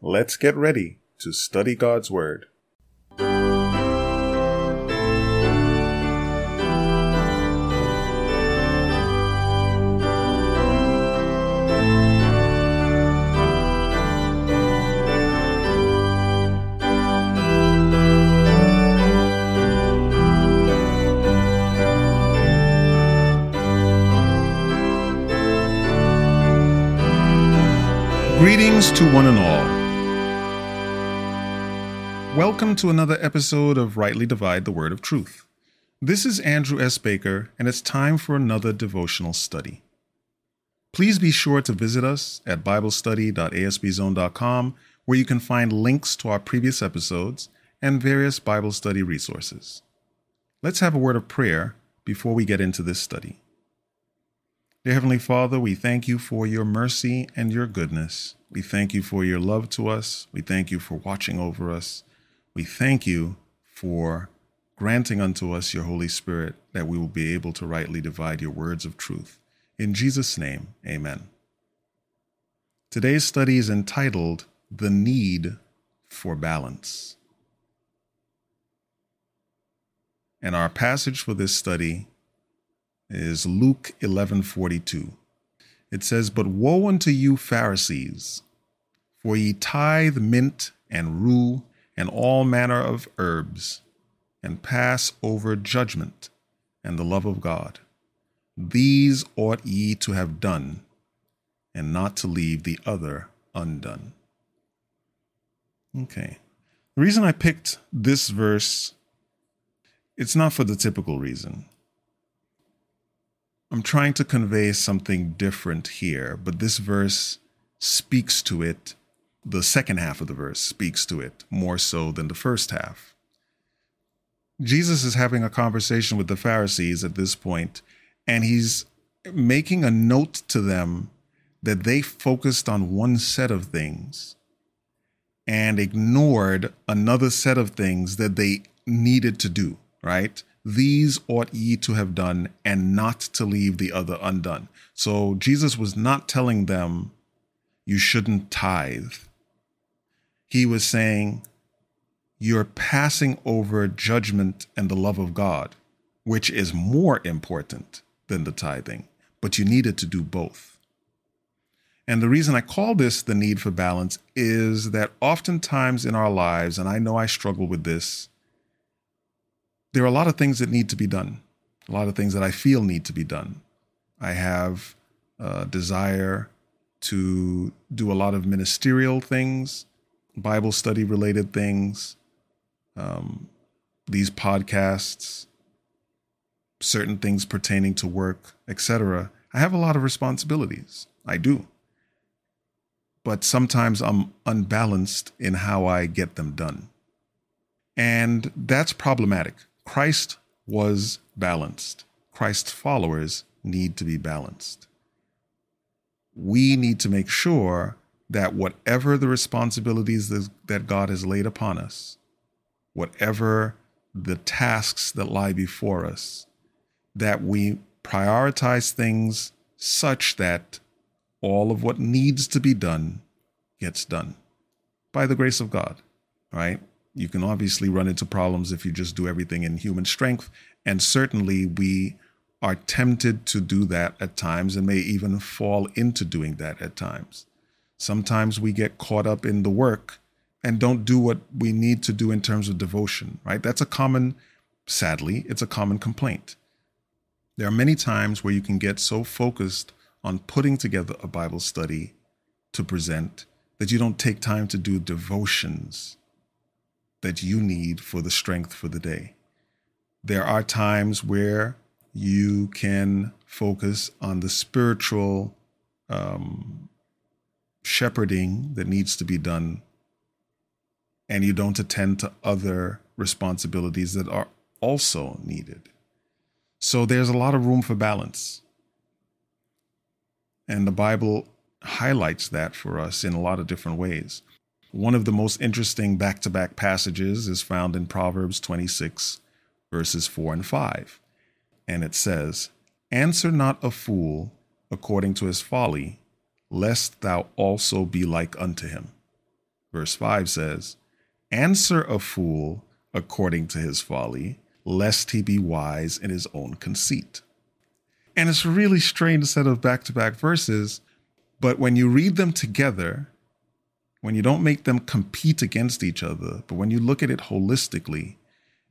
let's get ready to study God's Word. Greetings to one and all. Welcome to another episode of Rightly Divide the Word of Truth. This is Andrew S. Baker, and it's time for another devotional study. Please be sure to visit us at BibleStudy.asbzone.com, where you can find links to our previous episodes and various Bible study resources. Let's have a word of prayer before we get into this study. Dear Heavenly Father, we thank you for your mercy and your goodness. We thank you for your love to us. We thank you for watching over us. We thank you for granting unto us your Holy Spirit that we will be able to rightly divide your words of truth. In Jesus' name, amen. Today's study is entitled The Need for Balance. And our passage for this study is Luke 11:42. It says, "But woe unto you Pharisees, for ye tithe mint and rue and all manner of herbs, and pass over judgment and the love of God. These ought ye to have done, and not to leave the other undone." Okay. The reason I picked this verse it's not for the typical reason. I'm trying to convey something different here, but this verse speaks to it. The second half of the verse speaks to it more so than the first half. Jesus is having a conversation with the Pharisees at this point, and he's making a note to them that they focused on one set of things and ignored another set of things that they needed to do, right? These ought ye to have done, and not to leave the other undone. So Jesus was not telling them you shouldn't tithe. He was saying you're passing over judgment and the love of God, which is more important than the tithing, but you needed to do both. And the reason I call this the need for balance is that oftentimes in our lives, and I know I struggle with this, there are a lot of things that need to be done, a lot of things that I feel need to be done. I have a desire to do a lot of ministerial things, Bible study related things, um, these podcasts, certain things pertaining to work, etc. I have a lot of responsibilities. I do. But sometimes I'm unbalanced in how I get them done. And that's problematic Christ was balanced. Christ's followers need to be balanced. We need to make sure that whatever the responsibilities that God has laid upon us, whatever the tasks that lie before us, that we prioritize things such that all of what needs to be done gets done by the grace of God, right? You can obviously run into problems if you just do everything in human strength. And certainly we are tempted to do that at times and may even fall into doing that at times. Sometimes we get caught up in the work and don't do what we need to do in terms of devotion, right? That's a common, sadly, it's a common complaint. There are many times where you can get so focused on putting together a Bible study to present that you don't take time to do devotions that you need for the strength for the day. There are times where you can focus on the spiritual um, shepherding that needs to be done, and you don't attend to other responsibilities that are also needed. So there's a lot of room for balance. And the Bible highlights that for us in a lot of different ways. One of the most interesting back to back passages is found in Proverbs 26, verses 4 and 5. And it says, Answer not a fool according to his folly, lest thou also be like unto him. verse 5 says, Answer a fool according to his folly, lest he be wise in his own conceit. And it's a really strange set of back to back verses, but when you read them together, when you don't make them compete against each other, but when you look at it holistically,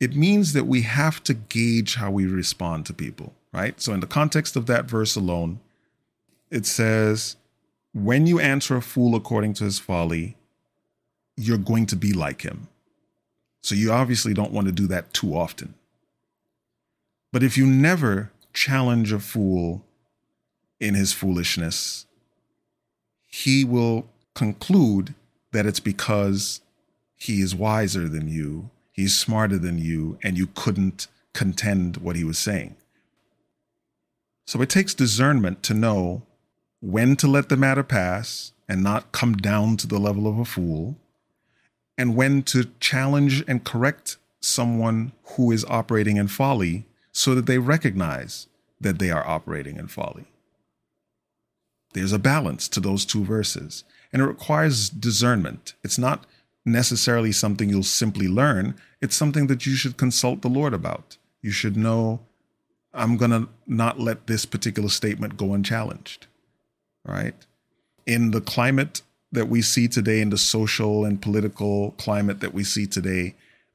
it means that we have to gauge how we respond to people, right? So, in the context of that verse alone, it says, When you answer a fool according to his folly, you're going to be like him. So, you obviously don't want to do that too often. But if you never challenge a fool in his foolishness, he will conclude that it's because he is wiser than you, he's smarter than you, and you couldn't contend what he was saying. So it takes discernment to know when to let the matter pass and not come down to the level of a fool, and when to challenge and correct someone who is operating in folly so that they recognize that they are operating in folly. There's a balance to those two verses, and it requires discernment. It's not necessarily something you'll simply learn, it's something that you should consult the Lord about. You should know, I'm going to not let this particular statement go unchallenged, right? In the climate that we see today, in the social and political climate that we see today,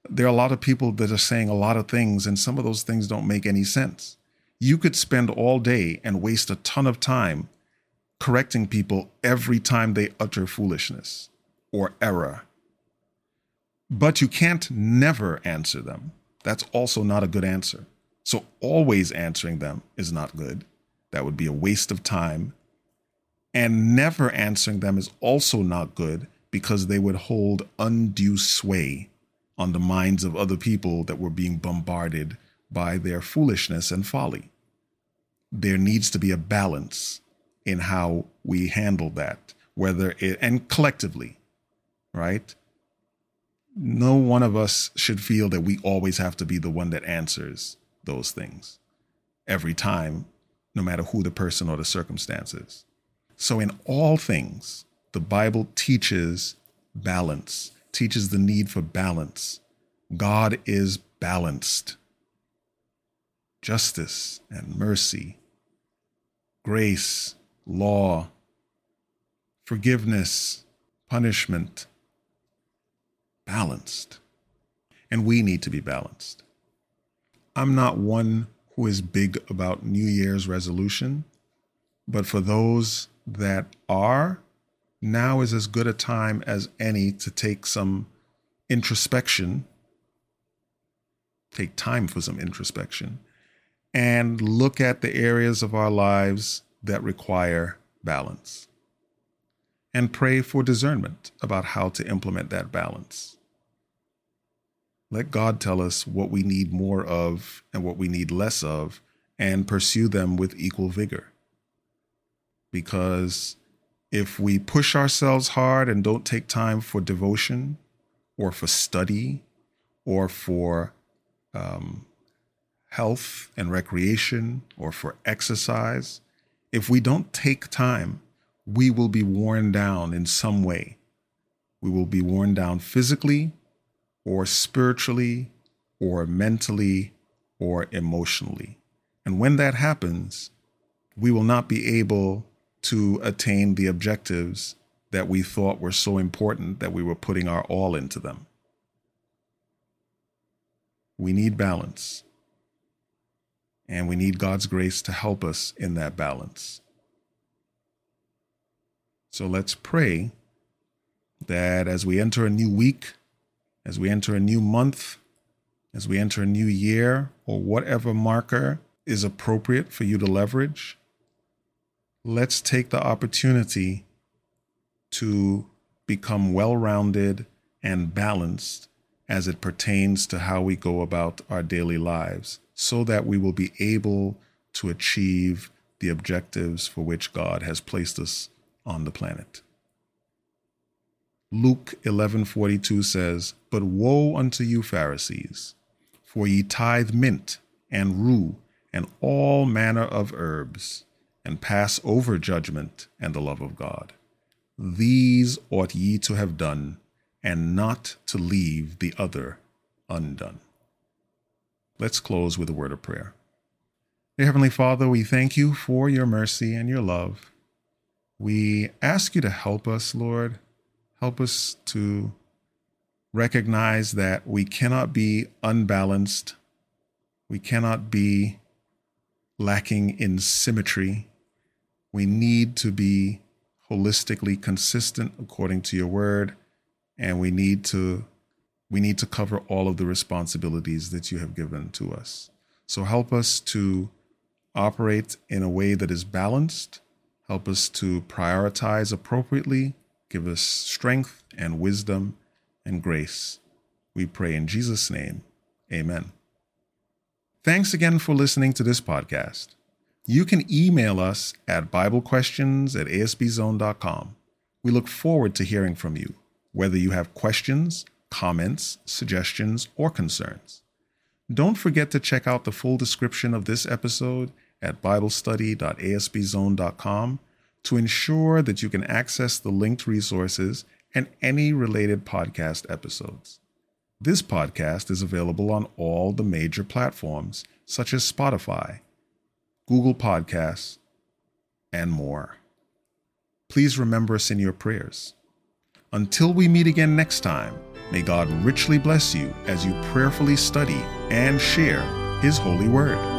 there are a lot of people that are saying a lot of things, and some of those things don't make any sense. You could spend all day and waste a ton of time correcting people every time they utter foolishness or error. But you can't never answer them. That's also not a good answer. So, always answering them is not good. That would be a waste of time. And never answering them is also not good because they would hold undue sway on the minds of other people that were being bombarded by their foolishness and folly. There needs to be a balance in how we handle that, whether it, and collectively, right? No one of us should feel that we always have to be the one that answers those things every time, no matter who the person or the circumstances. So, in all things, the Bible teaches balance teaches the need for balance. God is balanced. Justice and mercy, grace, law, forgiveness, punishment, balanced. And we need to be balanced. I'm not one who is big about New Year's resolution, but for those that are, now is as good a time as any to take some introspection, take time for some introspection, and look at the areas of our lives that require balance. And pray for discernment about how to implement that balance. Let God tell us what we need more of and what we need less of, and pursue them with equal vigor. Because if we push ourselves hard and don't take time for devotion or for study or for um, health and recreation or for exercise, if we don't take time, we will be worn down in some way. We will be worn down physically or spiritually or mentally or emotionally. And when that happens, we will not be able to attain the objectives that we thought were so important that we were putting our all into them. We need balance. And we need God's grace to help us in that balance. So let's pray that as we enter a new week, as we enter a new month, as we enter a new year, or whatever marker is appropriate for you to leverage, let's take the opportunity to become well rounded and balanced as it pertains to how we go about our daily lives so that we will be able to achieve the objectives for which God has placed us on the planet. Luke 11:42 says, "But woe unto you Pharisees, for ye tithe mint and rue and all manner of herbs, and pass over judgment and the love of God. These ought ye to have done and not to leave the other undone. Let's close with a word of prayer. Dear Heavenly Father, we thank you for your mercy and your love. We ask you to help us, Lord. Help us to recognize that we cannot be unbalanced. We cannot be lacking in symmetry. We need to be holistically consistent according to your word, and we need to we need to cover all of the responsibilities that you have given to us. So help us to operate in a way that is balanced. Help us to prioritize appropriately. Give us strength and wisdom and grace. We pray in Jesus' name. Amen. Thanks again for listening to this podcast. You can email us at BibleQuestions at asbzone.com. We look forward to hearing from you, whether you have questions, comments, suggestions, or concerns. Don't forget to check out the full description of this episode at BibleStudy.asbzone.com to ensure that you can access the linked resources and any related podcast episodes. This podcast is available on all the major platforms such as Spotify, Google Podcasts, and more. Please remember us in your prayers. Until we meet again next time, may God richly bless you as you prayerfully study and share His holy word.